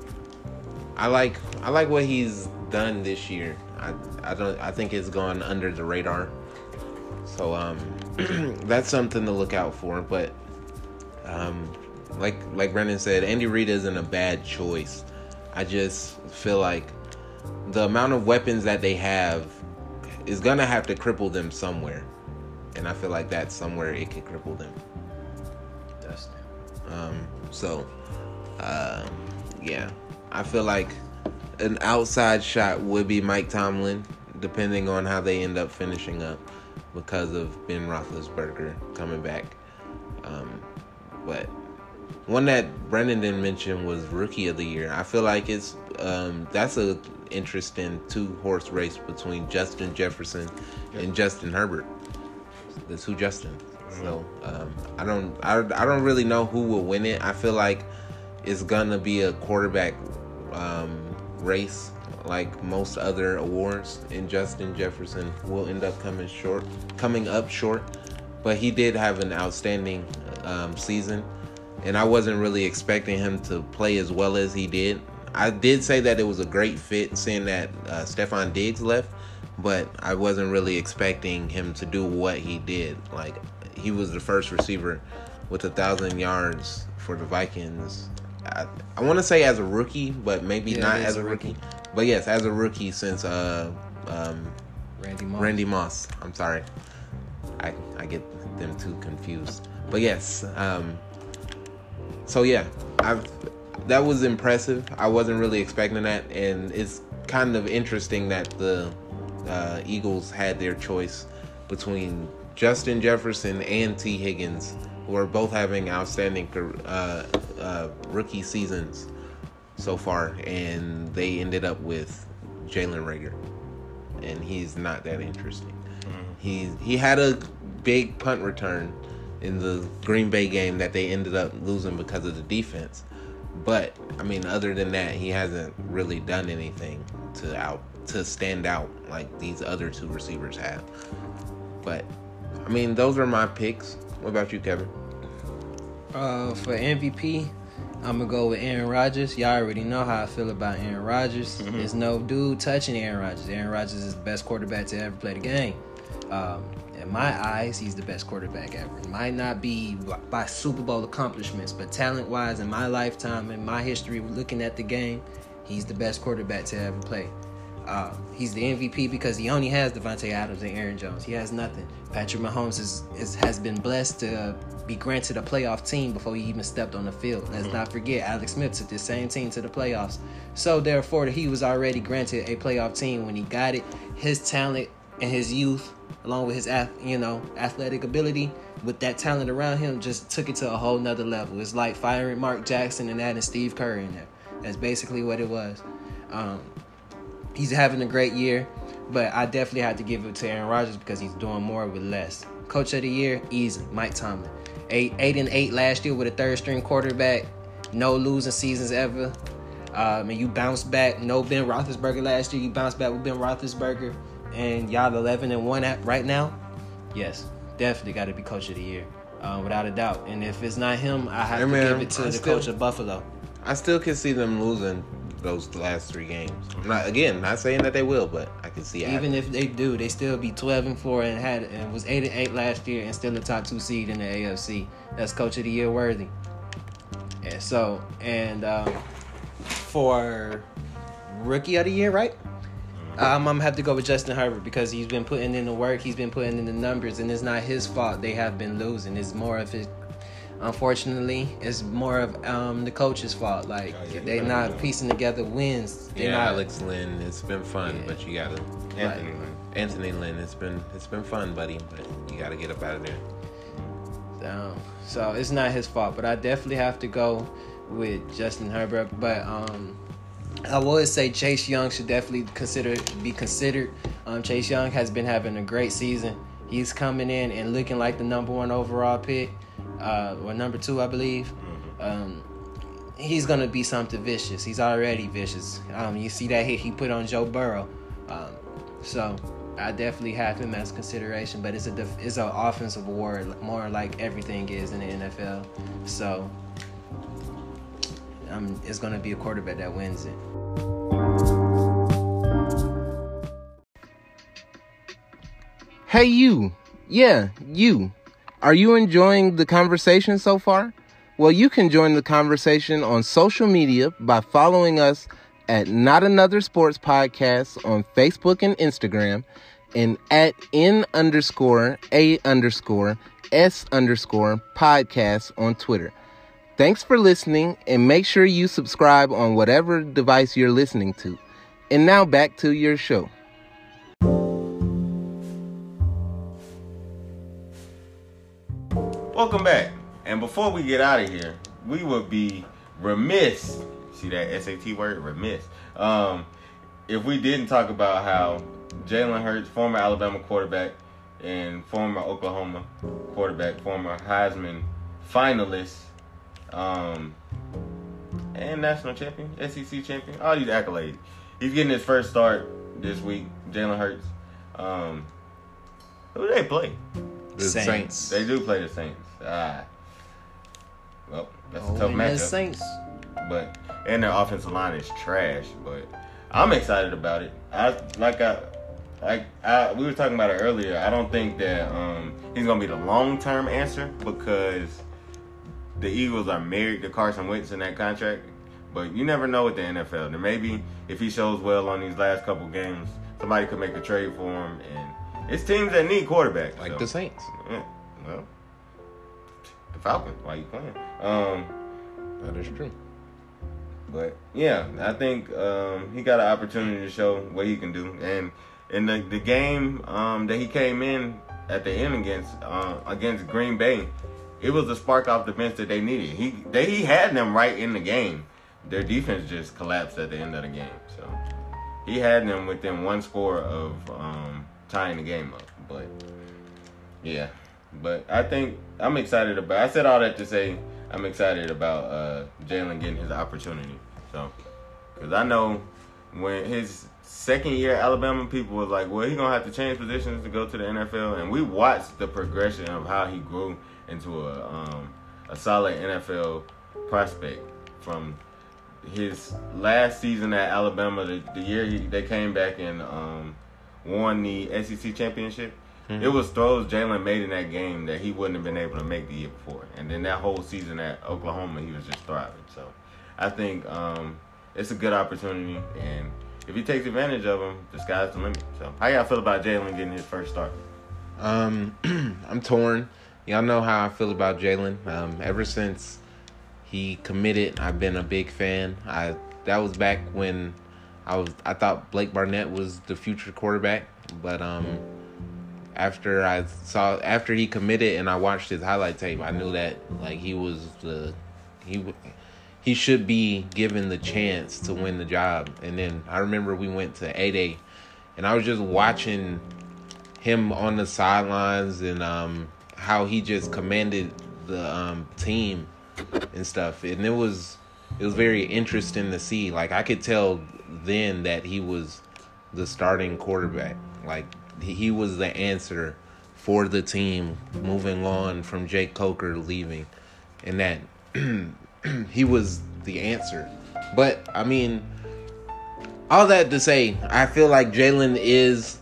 I like I like what he's done this year. I I don't I think it's gone under the radar. So um, that's something to look out for. But um, like like Brendan said, Andy Reid isn't a bad choice. I just feel like the amount of weapons that they have is gonna have to cripple them somewhere, and I feel like that's somewhere it could cripple them. Dustin. Um, so, um, yeah, I feel like an outside shot would be Mike Tomlin, depending on how they end up finishing up because of Ben Roethlisberger coming back. Um, but one that Brendan didn't mention was Rookie of the Year. I feel like it's um, that's a interesting two horse race between Justin Jefferson and Justin Herbert. The two Justins. So um, I don't I, I don't really know who will win it. I feel like it's gonna be a quarterback um, race like most other awards, and Justin Jefferson will end up coming short, coming up short. But he did have an outstanding um, season, and I wasn't really expecting him to play as well as he did. I did say that it was a great fit, seeing that uh, Stefon Diggs left, but I wasn't really expecting him to do what he did. Like he was the first receiver with a thousand yards for the Vikings. I, I want to say as a rookie, but maybe Yeah, not as a rookie. rookie. But yes, as a rookie since uh, um, Randy Moss. Randy Moss. I'm sorry, I I get them too confused. But yes, um, so yeah, I've that was impressive. I wasn't really expecting that, and it's kind of interesting that the uh, Eagles had their choice between Justin Jefferson and Tee Higgins, who are both having outstanding uh, uh, rookie seasons so far, and they ended up with Jalen Reagor, and he's not that interesting. Mm-hmm. He he had a big punt return in the Green Bay game that they ended up losing because of the defense. But I mean, other than that, he hasn't really done anything to out to stand out like these other two receivers have. But I mean, those are my picks. What about you, Kevin? Uh, for MVP, I'm gonna go with Aaron Rodgers. Y'all already know how I feel about Aaron Rodgers. Mm-hmm. There's no dude touching Aaron Rodgers. Aaron Rodgers is the best quarterback to ever play the game. Um, in my eyes, he's the best quarterback ever. It might not be by Super Bowl accomplishments, but talent wise, in my lifetime, in my history, looking at the game, he's the best quarterback to ever play. Uh, he's the MVP because he only has Davante Adams and Aaron Jones. He has nothing. Patrick Mahomes is, is has been blessed to be granted a playoff team before he even stepped on the field. Let's mm-hmm. not forget Alex Smith took the same team to the playoffs. So therefore, he was already granted a playoff team when he got it. His talent and his youth, along with his you know athletic ability, with that talent around him, just took it to a whole nother level. It's like firing Mark Jackson and adding Steve Kerr in there. That's basically what it was. Um, he's having a great year, but I definitely have to give it to Aaron Rodgers because he's doing more with less. Coach of the year, easy, Mike Tomlin. Eight, eight and eight last year with a third string quarterback, no losing seasons ever. Um, and you bounced back. No Ben Roethlisberger last year. You bounced back with Ben Roethlisberger, and y'all 11 and one at right now. Yes, definitely got to be coach of the year, uh, without a doubt. And if it's not him, I have hey, to man, give it to I the still, coach of Buffalo. I still can see them losing those last three games. I'm not again not saying that they will, but I can see even if they do, they still be 12 and four and had and was eight and eight last year and still the top two seed in the AFC. That's coach of the year worthy. And so and um, for rookie of the year, right? I'm gonna have to go with Justin Herbert because he's been putting in the work, he's been putting in the numbers, and it's not his fault they have been losing. It's more of his unfortunately, it's more of um, the coach's fault. Like oh, yeah, they're not piecing together wins. They're yeah, not, Alex Lynn, it's been fun, yeah. but you gotta Anthony Lynn. Anthony Lynn, it's been it's been fun, buddy, but you gotta get up out of there. Um, so it's not his fault, but I definitely have to go with Justin Herbert. But um, I would say Chase Young should definitely consider be considered. Um, Chase Young has been having a great season. He's coming in and looking like the number one overall pick uh, or number two, I believe. Mm-hmm. Um, he's gonna be something vicious. He's already vicious. Um, you see that hit he put on Joe Burrow. Um, so I definitely have him as consideration, but it's a def- it's an offensive award, more like everything is in the NFL. So um, it's gonna be a quarterback that wins it. Hey, you. Yeah, you. Are you enjoying the conversation so far? Well, you can join the conversation on social media by following us at Not Another Sports Podcast on Facebook and Instagram and at N underscore A underscore S underscore podcast on Twitter. Thanks for listening and make sure you subscribe on whatever device you're listening to. And now back to your show. Welcome back. And before we get out of here, we would be remiss. See that SAT word? Remiss. Um, if we didn't talk about how Jalen Hurts, former Alabama quarterback and former Oklahoma quarterback, former Heisman finalist, um, and national champion, SEC champion, all these accolades. He's getting his first start this week. Jalen Hurts. Um, who do they play? The Saints. Saints. They do play the Saints. Ah. Well, that's a tough matchup. Saints. But and their offensive line is trash. But I'm excited about it. I like I. Like I, we were talking about it earlier. I don't think that um, he's gonna be the long term answer because the Eagles are married to Carson Wentz in that contract. But you never know with the NFL. And maybe if he shows well on these last couple games, somebody could make a trade for him. And it's teams that need quarterbacks. Like so. the Saints. Yeah, well, the Falcons. Why you playing? Um, that is true. But yeah, I think um, he got an opportunity to show what he can do, and in the the game um, that he came in at the end against uh, against Green Bay, it was a spark off the bench that they needed. He they he had them right in the game. Their defense just collapsed at the end of the game. So he had them within one score of um, tying the game up. But yeah, but I think I'm excited about. I said all that to say I'm excited about uh, Jalen getting his opportunity. So because I know when his second year at Alabama, people was like, well, he gonna have to change positions to go to the NFL, and we watched the progression of how he grew into a um, a solid NFL prospect from his last season at Alabama, the, the year he, they came back and um, won the SEC championship. Mm-hmm. It was throws Jalen made in that game that he wouldn't have been able to make the year before, and then that whole season at Oklahoma, he was just thriving. So, I think um, it's a good opportunity, and if he takes advantage of them, the sky's the limit. So, how y'all feel about Jalen getting his first start? Um, I'm torn. Y'all know how I feel about Jalen. Um, ever since he committed, I've been a big fan. I that was back when I was I thought Blake Barnett was the future quarterback, but um, after I saw after he committed and I watched his highlight tape, I knew that like he was the he he should be given the chance to win the job. And then I remember we went to A Day, and I was just watching him on the sidelines and um, how he just commanded the um, team and stuff. And it was it was very interesting to see. Like I could tell then that he was the starting quarterback. Like he- was the answer for the team moving on from Jake Coker leaving, and that he was the answer. But I mean, all that to say, I feel like Jalen is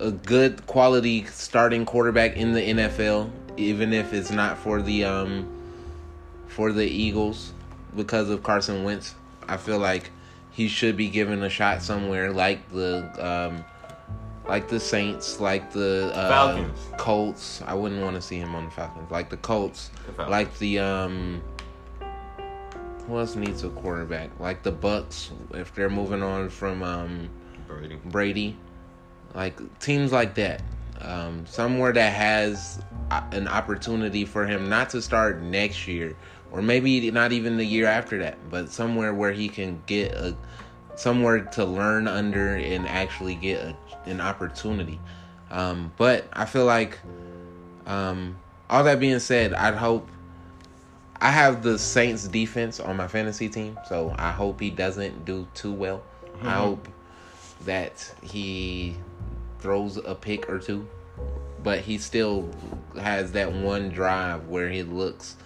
a good quality starting quarterback in the NFL, even if it's not for the um for the Eagles because of Carson Wentz. I feel like he should be given a shot somewhere, like the um like the Saints, like the uh, Falcons. Colts. I wouldn't want to see him on the Falcons, like the Colts, The like the um. Who else needs a quarterback? Like the Bucks, if they're moving on from um Brady. Brady, like teams like that, um, somewhere that has an opportunity for him not to start next year, or maybe not even the year after that, but somewhere where he can get a somewhere to learn under and actually get a, an opportunity. Um, but I feel like, um, all that being said, I'd hope. I have the Saints defense on my fantasy team, so I hope he doesn't do too well. I hope that he throws a pick or two, but he still has that one drive where he looks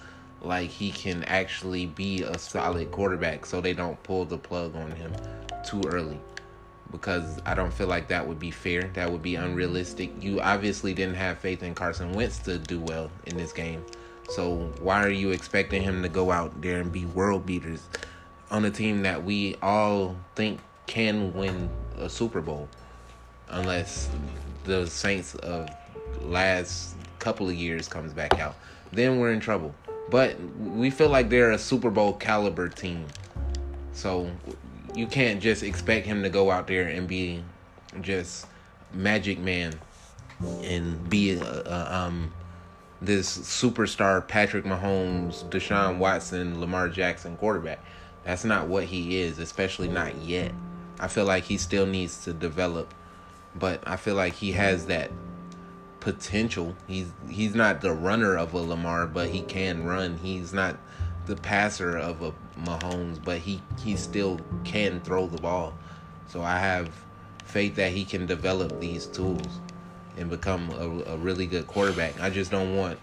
like he can actually be a solid quarterback so they don't pull the plug on him too early. Because I don't feel like that would be fair. That would be unrealistic. You obviously didn't have faith in Carson Wentz to do well in this game. So why are you expecting him to go out there and be world beaters on a team that we all think can win a Super Bowl? Unless the Saints of last couple of years comes back out. Then we're in trouble. But we feel like they're a Super Bowl caliber team. So you can't just expect him to go out there and be just Magic Man and be a, a, um this superstar Patrick Mahomes, Deshaun Watson, Lamar Jackson quarterback. That's not what he is, especially not yet. I feel like he still needs to develop, but I feel like he has that potential. He's he's not the runner of a Lamar, but he can run. He's not the passer of a Mahomes, but he he still can throw the ball. So I have faith that he can develop these tools and become a, a really good quarterback. I just don't want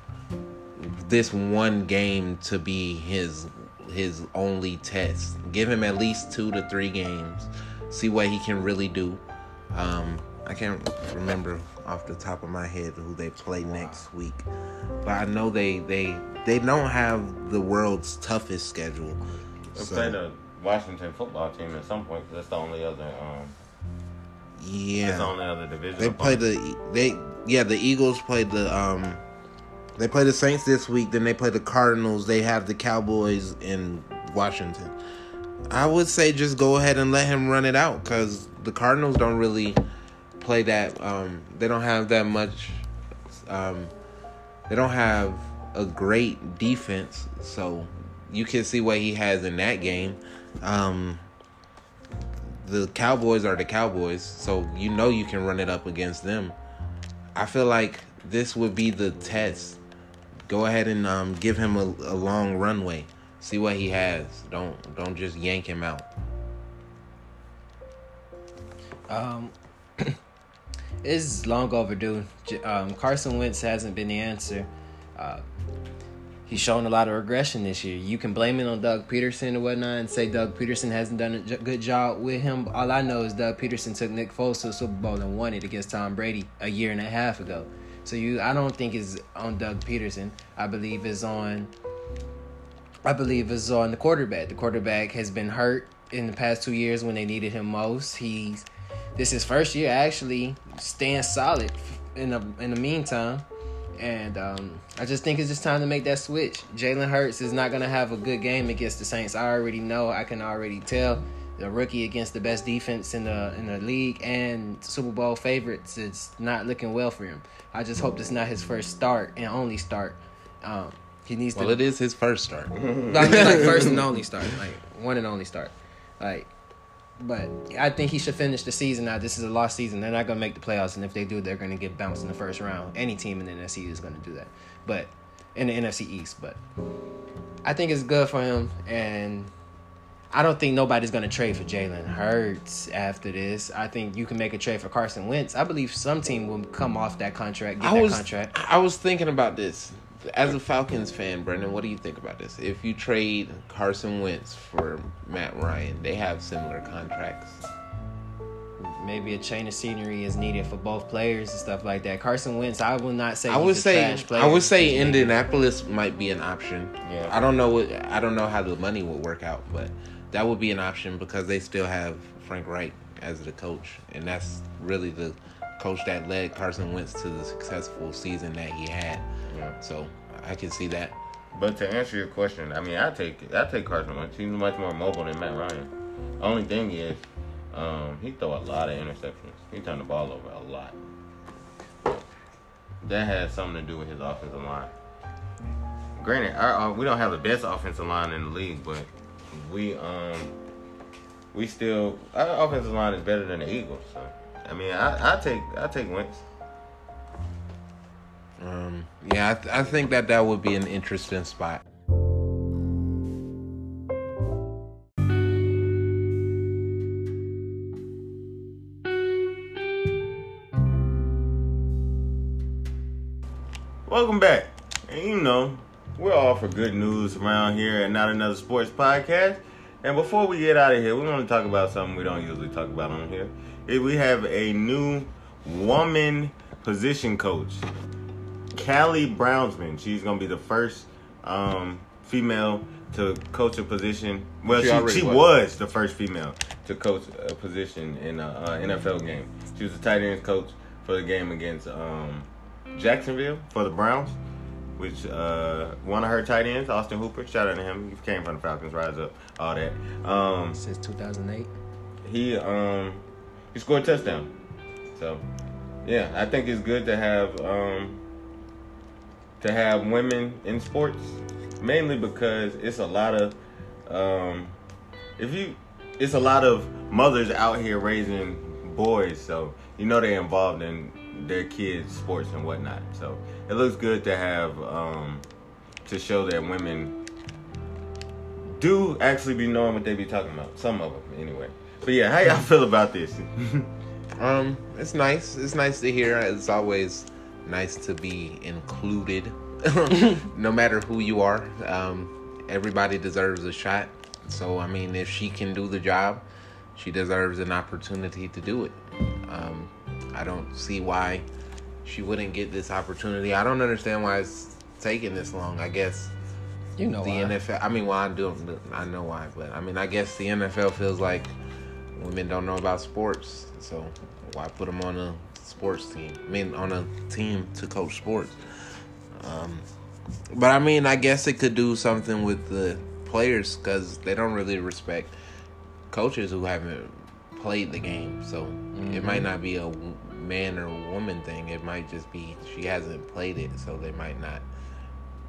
this one game to be his his only test. Give him at least two to three games. See what he can really do. Um, can't remember off the top of my head who they play next week, but I know they they they don't have the world's toughest schedule. They So, play the Washington football team at some point. That's the only other. Um, That's the only other division. they play the they yeah the Eagles played the um they play the Saints this week. Then they play the Cardinals. They have the Cowboys in Washington. I would say just go ahead and let him run it out because the Cardinals don't really play that. Um, they don't have that much. Um, they don't have a great defense, so you can see what he has in that game. Um, the Cowboys are the Cowboys, so you know you can run it up against them. I feel like this would be the test. Go ahead and um, give him a, a long runway. See what he has. Don't don't just yank him out. Um, it's long overdue. Um, Carson Wentz hasn't been the answer. Uh, he's shown a lot of regression this year. You can blame it on Doug Pederson or whatnot and say Doug Pederson hasn't done a good job with him. All I know is Doug Pederson took Nick Foles to the Super Bowl and won it against Tom Brady a year and a half ago. So you, I don't think it's on Doug Pederson. I believe it's on. I believe it's on the quarterback. The quarterback has been hurt in the past two years when they needed him most. He's this is first year actually staying solid in the in the meantime. And um, I just think it's just time to make that switch. Jalen Hurts is not gonna have a good game against the Saints. I already know. I can already tell. The rookie against the best defense in the in the league and Super Bowl favorites. It's not looking well for him. I just hope this is not his first start and only start. Um, he needs Well, to. it is his first start. I mean like first and only start, like one and only start, like. But I think he should finish the season out. This is a lost season. They're not gonna make the playoffs, and if they do, they're gonna get bounced in the first round. Any team in the NFC is gonna do that, but in the NFC East. But I think it's good for him, and I don't think nobody's gonna trade for Jalen Hurts after this. I think you can make a trade for Carson Wentz. I believe some team will come off that contract, get I that was contract. I was thinking about this as a Falcons fan, Brendan. What do you think about this? If you trade Carson Wentz for Matt Ryan, they have similar contracts. maybe a chain of scenery is needed for both players and stuff like that. Carson Wentz, I will not say I he's would a say trash player. I would say He's maybe- Indianapolis might be an option. Yeah. I don't know what I don't know how the money would work out, but that would be an option because they still have Frank Reich as the coach, and that's really the coach that led Carson Wentz to the successful season that he had. Yeah. So I can see that. But to answer your question, I mean, I take I take Carson Wentz. He's much more mobile than Matt Ryan. Only thing is, um, he throw a lot of interceptions. He turned the ball over a lot. That has something to do with his offensive line. Granted, our, our, we don't have the best offensive line in the league, but we um we still our offensive line is better than the Eagles. So I mean, I, I take I take Wentz. Um, yeah, I, th- I think that that would be an interesting spot. Welcome back. And you know, we're all for good news around here and not another sports podcast. And before we get out of here, we want to talk about something we don't usually talk about on here. We have a new woman position coach, Callie Brownson. She's gonna be the first um, female to coach a position. Well, She she, she was. was the first female to coach a position in a uh, NFL game. She was the tight end coach for the game against um, Jacksonville for the Browns, which uh, one of her tight ends, Austin Hooper. Shout out to him. He came from the Falcons, rise up, all that. Um, since 2008. he um he scored a touchdown. So yeah, I think it's good to have um to have women in sports, mainly because it's a lot of um if you it's a lot of mothers out here raising boys, so you know they're involved in their kids' sports and whatnot. So it looks good to have um to show that women do actually be knowing what they be talking about. Some of them, anyway. But yeah, how y'all feel about this? Um, it's nice. It's nice to hear. It's always nice to be included, no matter who you are. Um, everybody deserves a shot. So I mean, if she can do the job, she deserves an opportunity to do it. Um, I don't see why she wouldn't get this opportunity. I don't understand why it's taking this long. I guess You know the why. NFL. I mean, well, I do. I know why, but I mean, I guess the NFL feels like women don't know about sports, so why put them on a sports team? I mean, on a team to coach sports. Um, but I mean, I guess it could do something with the players because they don't really respect coaches who haven't played the game. So it might not be a man or woman thing. It might just be she hasn't played it, so they might not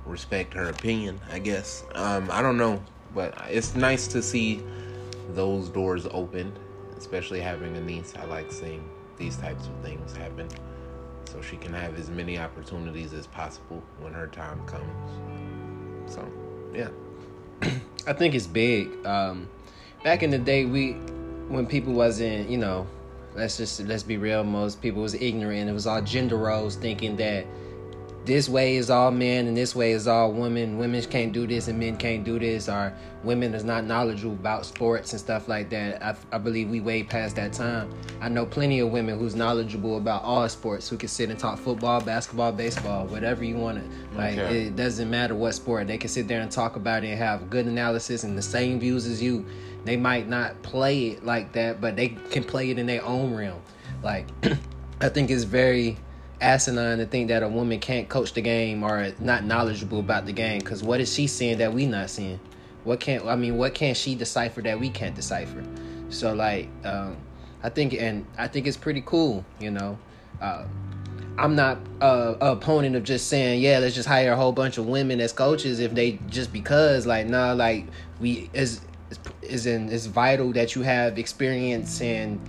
respect her opinion. I guess. Um, I don't know, but it's nice to see those doors open, especially having a niece. I like seeing these types of things happen, so she can have as many opportunities as possible when her time comes. So, yeah. I think it's big. Um, back in the day, we when people wasn't, you know, let's just let's be real. Most people was ignorant. It was all gender roles, thinking that this way is all men and this way is all women. Women can't do this and men can't do this. Or women is not knowledgeable about sports and stuff like that. I, I believe we way past that time. I know plenty of women who's knowledgeable about all sports who can sit and talk football, basketball, baseball, whatever you want to. Like Okay. it doesn't matter what sport. They can sit there and talk about it and have good analysis and the same views as you. They might not play it like that, but they can play it in their own realm. Like I think it's very asinine to think that a woman can't coach the game or not knowledgeable about the game because what is she seeing that we not seeing? What can't i mean what can she decipher that we can't decipher? So like um i think and i think it's pretty cool you know? Uh I'm not uh, a opponent of just saying, yeah, let's just hire a whole bunch of women as coaches if they just because like nah, like we is is in it's vital that you have experience and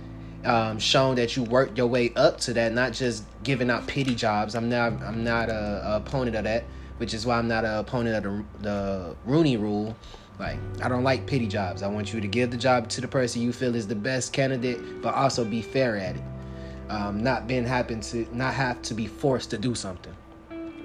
um, shown that you worked your way up to that, not just giving out pity jobs. I'm not I'm not a, a opponent of that, which is why I'm not a opponent of the the Rooney Rule. Like I don't like pity jobs. I want you to give the job to the person you feel is the best candidate, but also be fair at it um, not being happen to not have to be forced to do something.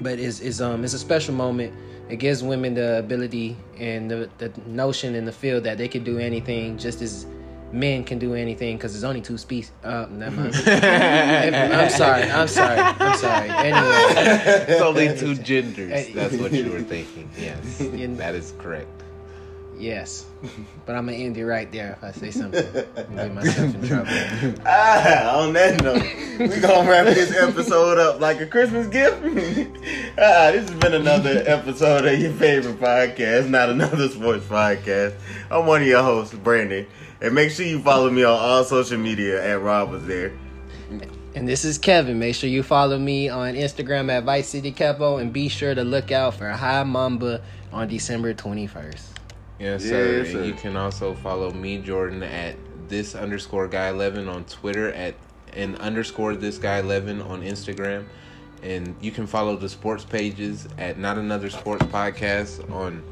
But it's, it's um it's a special moment. It gives women the ability and the, the notion in the field that they can do anything just as men can do anything because there's only two species. Uh, never mind. I'm sorry. I'm sorry. I'm sorry. Anyway, it's only two genders. That's what you were thinking. Yes, In- that is correct. Yes. But I'm gonna end it right there if I say something. and get myself in trouble. Ah, on that note, we gonna wrap this episode up like a Christmas gift. ah, this has been another episode of your favorite podcast, not another sports podcast. I'm one of your hosts, Brandon, and make sure you follow me on all social media at Rob was there. And this is Kevin. Make sure you follow me on Instagram at Vice City Capo and be sure to look out for High Mamba on December 21st. Yes, sir. Yes, And sir. you can also follow me, Jordan, at this underscore guy eleven on Twitter at and underscore this guy eleven on Instagram, and you can follow the sports pages at not another sports podcast on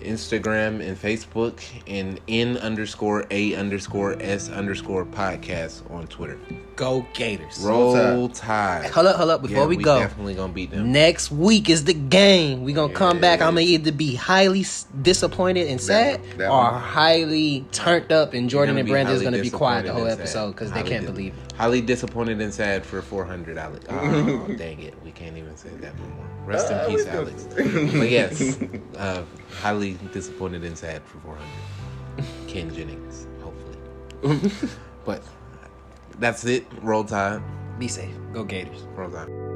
Instagram and Facebook, and N underscore a underscore s underscore podcast on Twitter. Go Gators. Roll Tide. Hold up, hold up. Before Yeah, we, go, definitely gonna beat them. next week is the game. we going to come back. I'm going to either be highly disappointed and sad one- that or one. highly turned up, and Jordan and be Brandon is going to be quiet the whole disappointed and sad. episode because they can't believe it. Highly disappointed and sad for 400, Alex. Oh, dang it. We can't even say that no more. Rest Uh, in peace, Alex. but yes, uh, highly disappointed and sad for 400. Ken Jennings, hopefully. but that's it. Roll Tide. Be safe. Go Gators. Roll Tide.